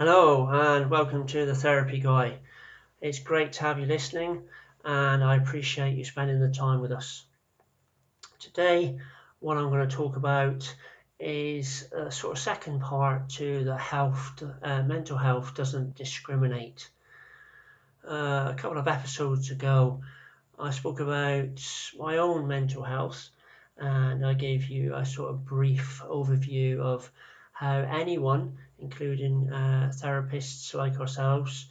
Hello and welcome to the Therapy Guy. It's great to have you listening and I appreciate you spending the time with us. Today, what I'm going to talk about is a sort of second part to the health, uh, mental health doesn't discriminate. Uh, a couple of episodes ago, I spoke about my own mental health and I gave you a sort of brief overview of how anyone, including uh, therapists like ourselves,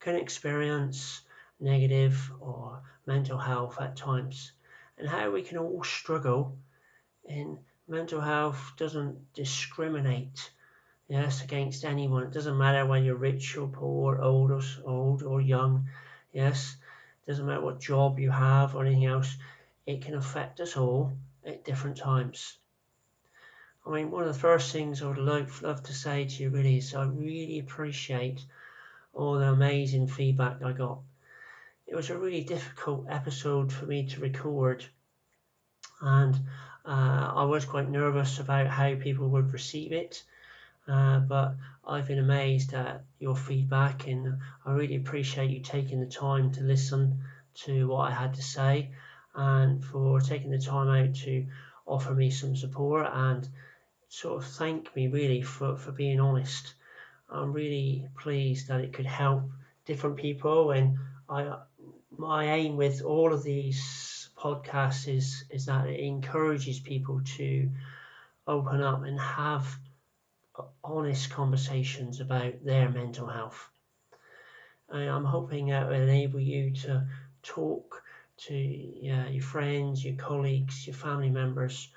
can experience negative or mental health at times, and how we can all struggle in mental health doesn't discriminate yes against anyone. It doesn't matter whether you're rich or poor old or old or young yes. It doesn't matter what job you have or anything else. It can affect us all at different times I mean one of the first things I would love, love to say to you really is I really appreciate all the amazing feedback I got. It was a really difficult episode for me to record and uh, I was quite nervous about how people would receive it, uh, but I've been amazed at your feedback, and I really appreciate you taking the time to listen to what I had to say and for taking the time out to offer me some support and sort of thank me really for, for being honest. I'm really pleased that it could help different people, and I my aim with all of these podcasts is is that it encourages people to open up and have honest conversations about their mental health. And I'm hoping that will enable you to talk to yeah, your friends, your colleagues, your family members,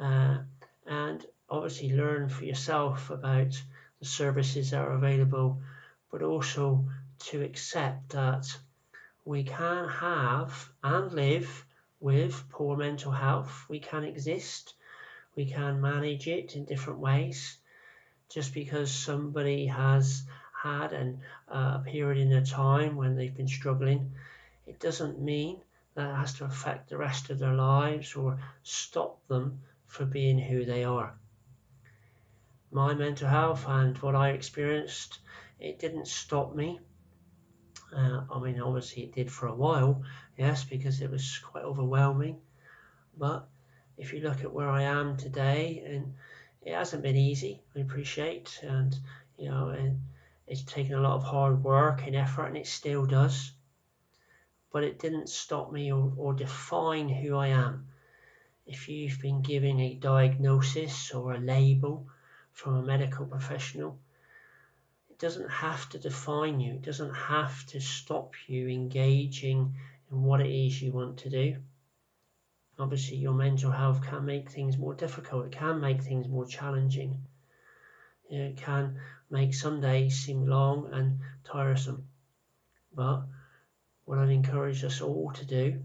uh, and obviously learn for yourself about the services that are available, but also to accept that we can have and live with poor mental health. We can exist, we can manage it in different ways. Just because somebody has had an, uh, a period in their time when they've been struggling, it doesn't mean that it has to affect the rest of their lives or stop them from being who they are. My mental health and what I experienced, it didn't stop me. Uh, I mean, obviously it did for a while, yes, because it was quite overwhelming. But if you look at where I am today, and it hasn't been easy, I appreciate, and you know, and it's taken a lot of hard work and effort, and it still does. But it didn't stop me or, or define who I am. If you've been given a diagnosis or a label from a medical professional, it doesn't have to define you. It doesn't have to stop you engaging in what it is you want to do. Obviously, your mental health can make things more difficult, it can make things more challenging. It can make some days seem long and tiresome. But what I'd encourage us all to do,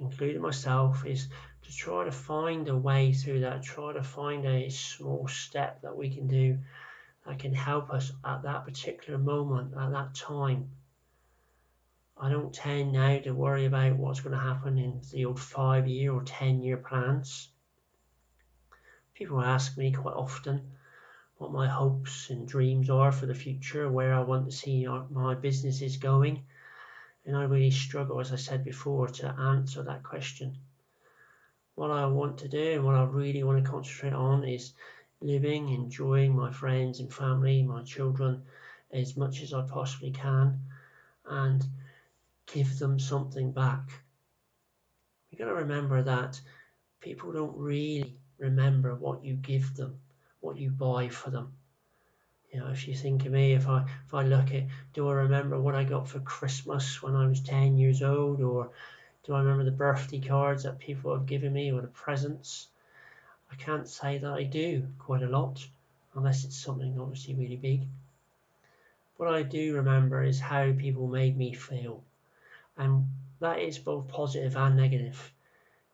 including myself, is to try to find a way through that, try to find a small step that we can do that can help us at that particular moment, at that time, I don't tend now to worry about what's going to happen in the old five year or ten year plans. People ask me quite often what my hopes and dreams are for the future, where I want to see my business is going. And I really struggle, as I said before, to answer that question. What I want to do and what I really want to concentrate on is living, enjoying my friends and family, my children, as much as I possibly can, and give them something back. You've got to remember that people don't really remember what you give them, what you buy for them. You know, if you think of me, if I if I look at, do I remember what I got for Christmas when I was ten years old, or do I remember the birthday cards that people have given me, or the presents? I can't say that I do quite a lot, unless it's something obviously really big. What I do remember is how people made me feel and that is both positive and negative.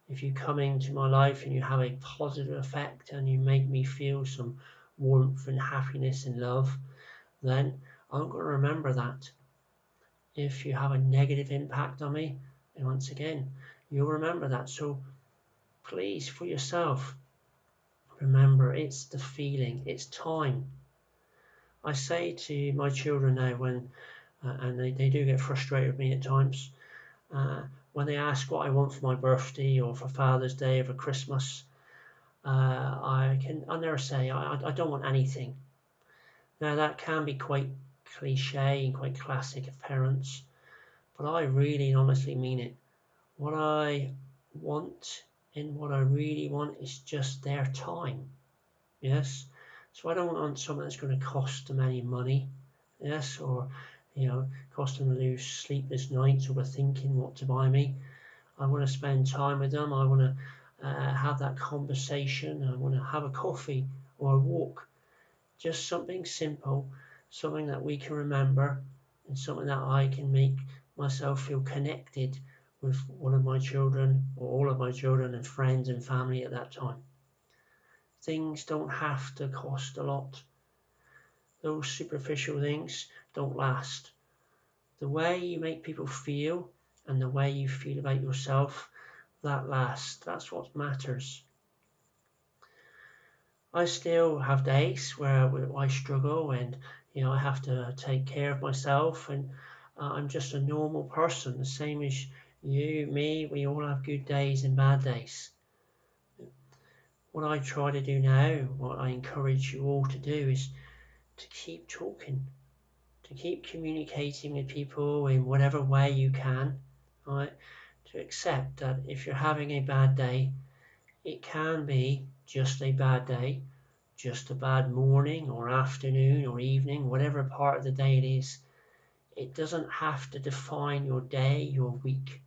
If you come into my life and you have a positive effect and you make me feel some warmth and happiness and love, then I'm going to remember that. If you have a negative impact on me, and once again, you'll remember that. So please, for yourself, remember it's the feeling, it's time. I say to my children now when, uh, and they, they do get frustrated with me at times, uh, when they ask what I want for my birthday or for Father's Day or for Christmas, uh, I can I never say I, I don't want anything. Now that can be quite cliche and quite classic of parents, but I really and honestly mean it. What I want and what I really want is just their time. Yes. So I don't want something that's going to cost them any money. Yes, or you know, cost them to lose sleepless nights over thinking what to buy me. I want to spend time with them. I want to have that conversation. I want to have a coffee or a walk. Just something simple, something that we can remember, and something that I can make myself feel connected with one of my children or all of my children and friends and family at that time. Things don't have to cost a lot. Those superficial things don't last. The way you make people feel and the way you feel about yourself, that lasts. That's what matters. I still have days where I struggle and you know I have to take care of myself and uh, I'm just a normal person, the same as you, me. We all have good days and bad days. What I try to do now, what I encourage you all to do, is to keep talking, to keep communicating with people in whatever way you can, right? To accept that if you're having a bad day, it can be just a bad day, just a bad morning or afternoon or evening, whatever part of the day it is. It doesn't have to define your day, your week.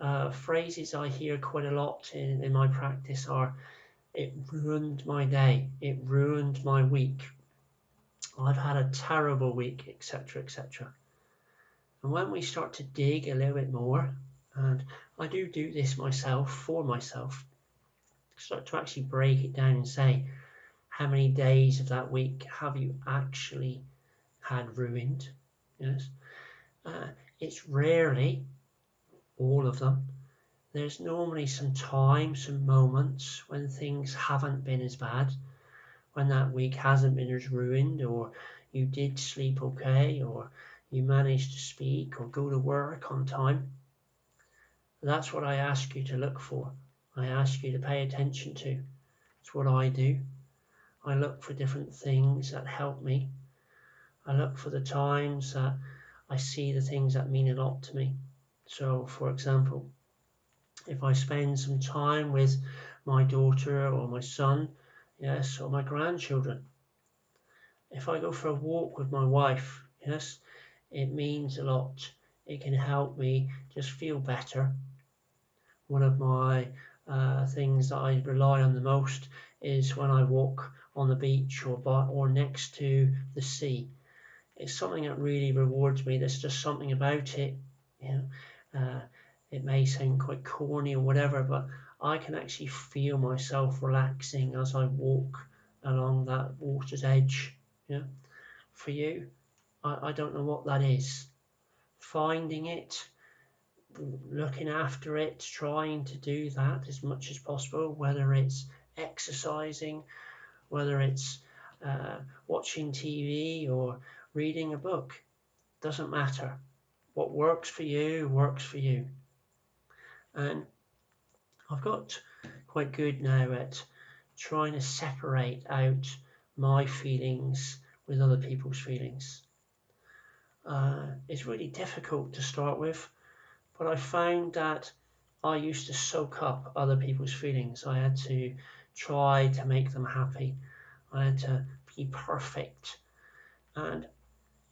Uh, phrases I hear quite a lot in, in my practice are, it ruined my day, it ruined my week, I've had a terrible week, etc., etc. And when we start to dig a little bit more, and I do do this myself for myself, start to actually break it down and say, how many days of that week have you actually had ruined? Yes, uh, it's rarely all of them. There's normally some time, some moments when things haven't been as bad when that week hasn't been as ruined, or you did sleep okay, or you manage to speak or go to work on time. That's what I ask you to look for. I ask you to pay attention to. It's what I do. I look for different things that help me. I look for the times that I see the things that mean a lot to me. So, for example, if I spend some time with my daughter or my son, yes, or my grandchildren. If I go for a walk with my wife, yes, it means a lot. It can help me just feel better. One of my uh, things that I rely on the most is when I walk on the beach or by, or next to the sea. It's something that really rewards me. There's just something about it. You know, uh, it may sound quite corny or whatever, but I can actually feel myself relaxing as I walk along that water's edge. Yeah. For you, I, I don't know what that is. Finding it, looking after it, trying to do that as much as possible, whether it's exercising, whether it's uh, watching TV or reading a book, doesn't matter. What works for you works for you. And I've got quite good now at trying to separate out my feelings with other people's feelings. Uh, it's really difficult to start with, but I found that I used to soak up other people's feelings. I had to try to make them happy. I had to be perfect. And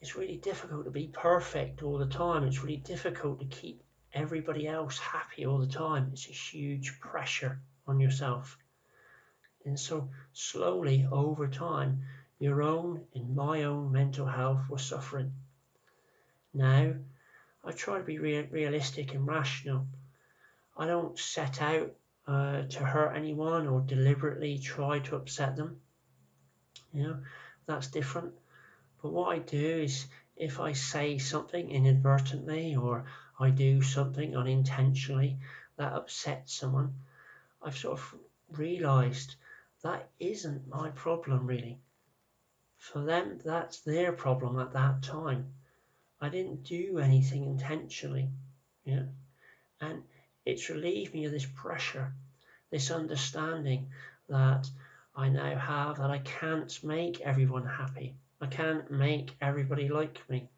it's really difficult to be perfect all the time. It's really difficult to keep everybody else happy all the time. It's a huge pressure on yourself. And so, slowly over time, your own and my own mental health was suffering. Now, I try to be re- realistic and rational. I don't set out uh, to hurt anyone or deliberately try to upset them. You know, that's different. But what I do is if I say something inadvertently or I do something unintentionally that upsets someone, I've sort of realized that isn't my problem really. For them, that's their problem at that time. I didn't do anything intentionally. Yeah. And it's relieved me of this pressure, this understanding that I now have that I can't make everyone happy. I can't make everybody like me.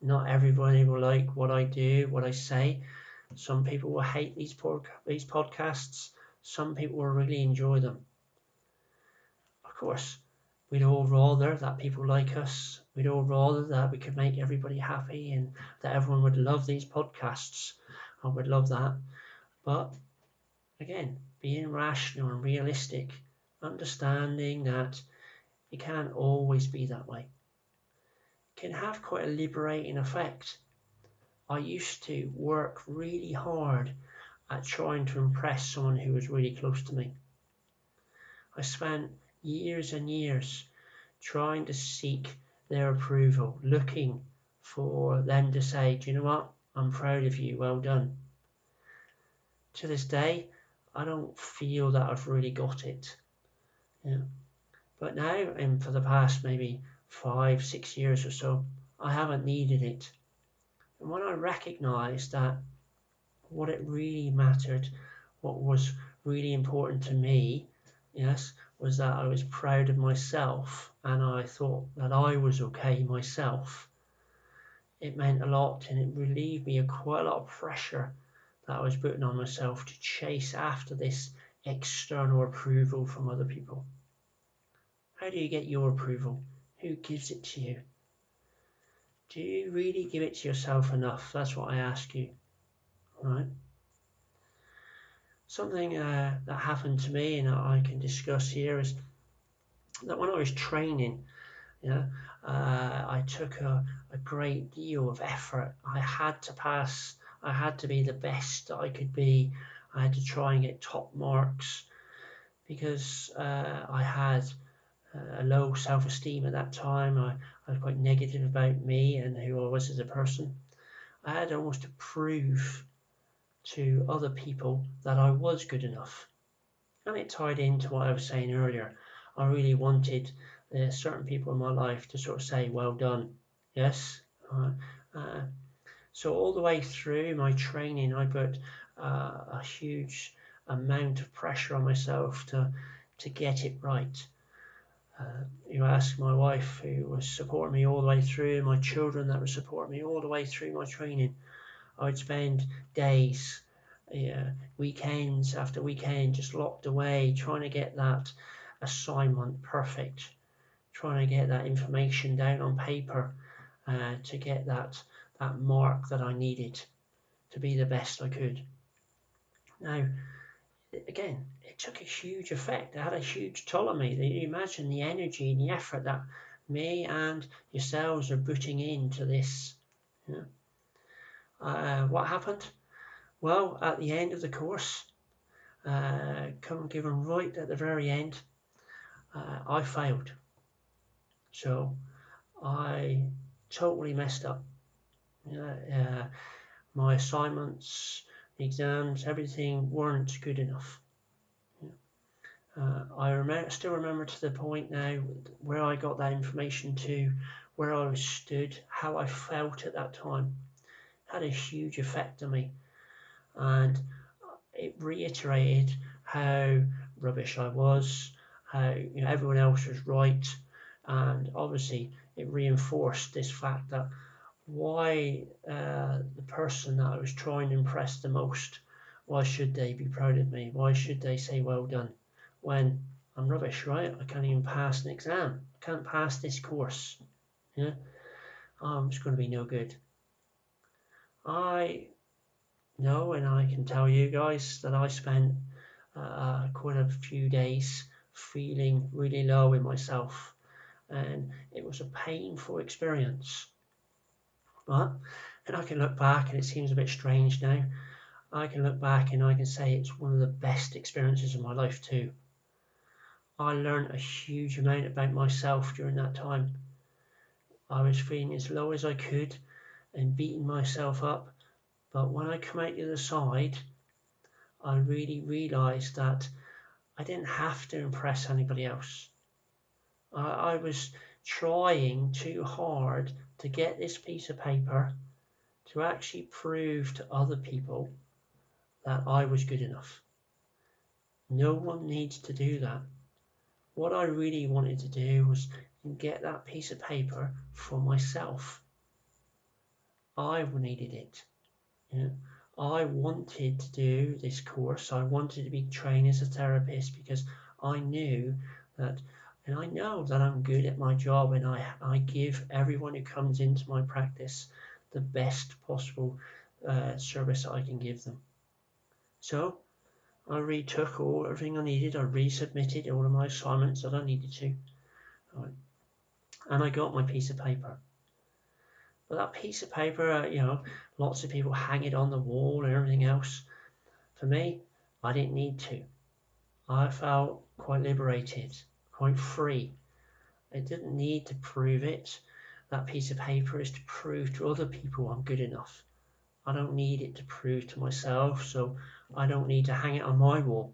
Not everybody will like what I do, what I say. Some people will hate these these podcasts. Some people will really enjoy them. Of course, we'd all rather that people like us. We'd all rather that we could make everybody happy and that everyone would love these podcasts. I would love that. But again, being rational and realistic, understanding that it can't always be that way can have quite a liberating effect. I used to work really hard at trying to impress someone who was really close to me. I spent years and years trying to seek their approval, looking for them to say, Do you know what? I'm proud of you, well done. To this day, I don't feel that I've really got it. Yeah. But now, and for the past maybe five, six years or so, I haven't needed it. And when I recognised that what it really mattered, what was really important to me, yes, was that I was proud of myself and I thought that I was okay myself. It meant a lot and it relieved me of quite a lot of pressure that I was putting on myself to chase after this external approval from other people. How do you get your approval? Who gives it to you? Do you really give it to yourself enough? That's what I ask you. Right? Something uh, that happened to me and I can discuss here is that when I was training, you know, uh, I took a, a great deal of effort. I had to pass, I had to be the best I could be. I had to try and get top marks because uh, I had a low self esteem at that time. I, I was quite negative about me and who I was as a person. I had almost to prove to other people that I was good enough. And it tied into what I was saying earlier. I really wanted uh, certain people in my life to sort of say, well done. Yes. Uh, uh, so all the way through my training, I put uh, a huge amount of pressure on myself to, to get it right uh, you ask my wife, who was supporting me all the way through, my children that were supporting me all the way through my training. I'd spend days, yeah, weekends after weekend, just locked away trying to get that assignment perfect, trying to get that information down on paper, uh, to get that that mark that I needed to be the best I could. Now, again, it took a huge effect. It had a huge toll on me. You imagine the energy and the effort that me and yourselves are putting into this. Uh, what happened? Well, at the end of the course, uh, come given right at the very end, uh, I failed. So I totally messed up. Uh, my assignments, exams, everything weren't good enough. Uh, I remember, still remember to the point now where I got that information to, where I was stood, how I felt at that time. Had a huge effect on me, and it reiterated how rubbish I was, how you know everyone else was right, and obviously it reinforced this fact that why uh, the person that I was trying to impress the most, why should they be proud of me? Why should they say well done? When I'm rubbish, right? I can't even pass an exam. I can't pass this course. Yeah, I'm just going to be no good. I know, and I can tell you guys that I spent uh, quite a few days feeling really low in myself, and it was a painful experience. But, and I can look back and it seems a bit strange now. I can look back and I can say it's one of the best experiences of my life too. I learned a huge amount about myself during that time. I was feeling as low as I could and beating myself up. But when I come out the other side, I really realised that I didn't have to impress anybody else. I, I was trying too hard to get this piece of paper to actually prove to other people that I was good enough. No one needs to do that. What I really wanted to do was get that piece of paper for myself. I needed it. You know, I wanted to do this course. I wanted to be trained as a therapist because I knew that, and I know that I'm good at my job and I, I give everyone who comes into my practice the best possible uh, service I can give them. So I retook all everything I needed. I resubmitted all of my assignments that I needed to. Right. And I got my piece of paper. But that piece of paper, uh, you know, lots of people hang it on the wall and everything else. For me, I didn't need to. I felt quite liberated, quite free. I didn't need to prove it. That piece of paper is to prove to other people I'm good enough. I don't need it to prove to myself, so I don't need to hang it on my wall.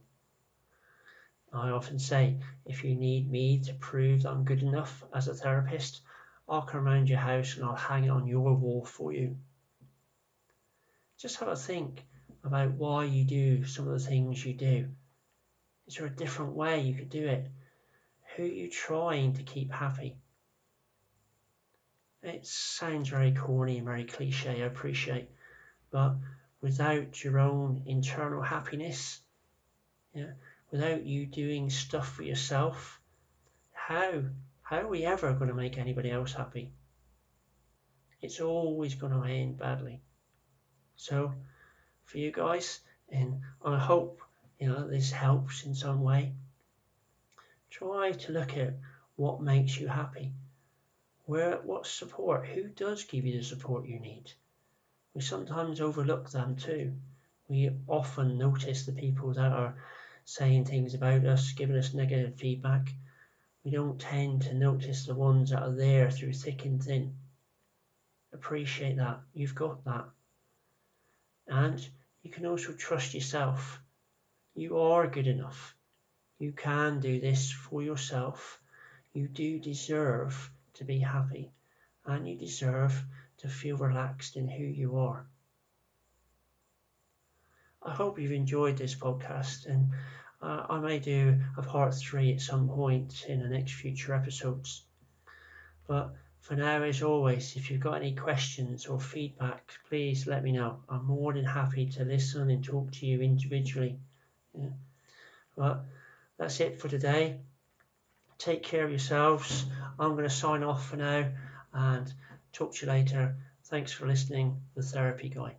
I often say, if you need me to prove that I'm good enough as a therapist, I'll come around your house and I'll hang it on your wall for you. Just have a think about why you do some of the things you do. Is there a different way you could do it? Who are you trying to keep happy? It sounds very corny and very cliche, I appreciate, but without your own internal happiness, yeah, without you doing stuff for yourself, how how are we ever going to make anybody else happy? It's always going to end badly. So, for you guys, and I hope you know this helps in some way. Try to look at what makes you happy where what support? Who does give you the support you need? We sometimes overlook them too. We often notice the people that are saying things about us, giving us negative feedback. We don't tend to notice the ones that are there through thick and thin. Appreciate that. You've got that. And you can also trust yourself. You are good enough. You can do this for yourself. You do deserve to be happy and you deserve to feel relaxed in who you are. I hope you've enjoyed this podcast and uh, I may do a part three at some point in the next future episodes. But for now, as always, if you've got any questions or feedback, please let me know. I'm more than happy to listen and talk to you individually. Yeah. But that's it for today. Take care of yourselves. I'm going to sign off for now and talk to you later. Thanks for listening. The Therapy Guy.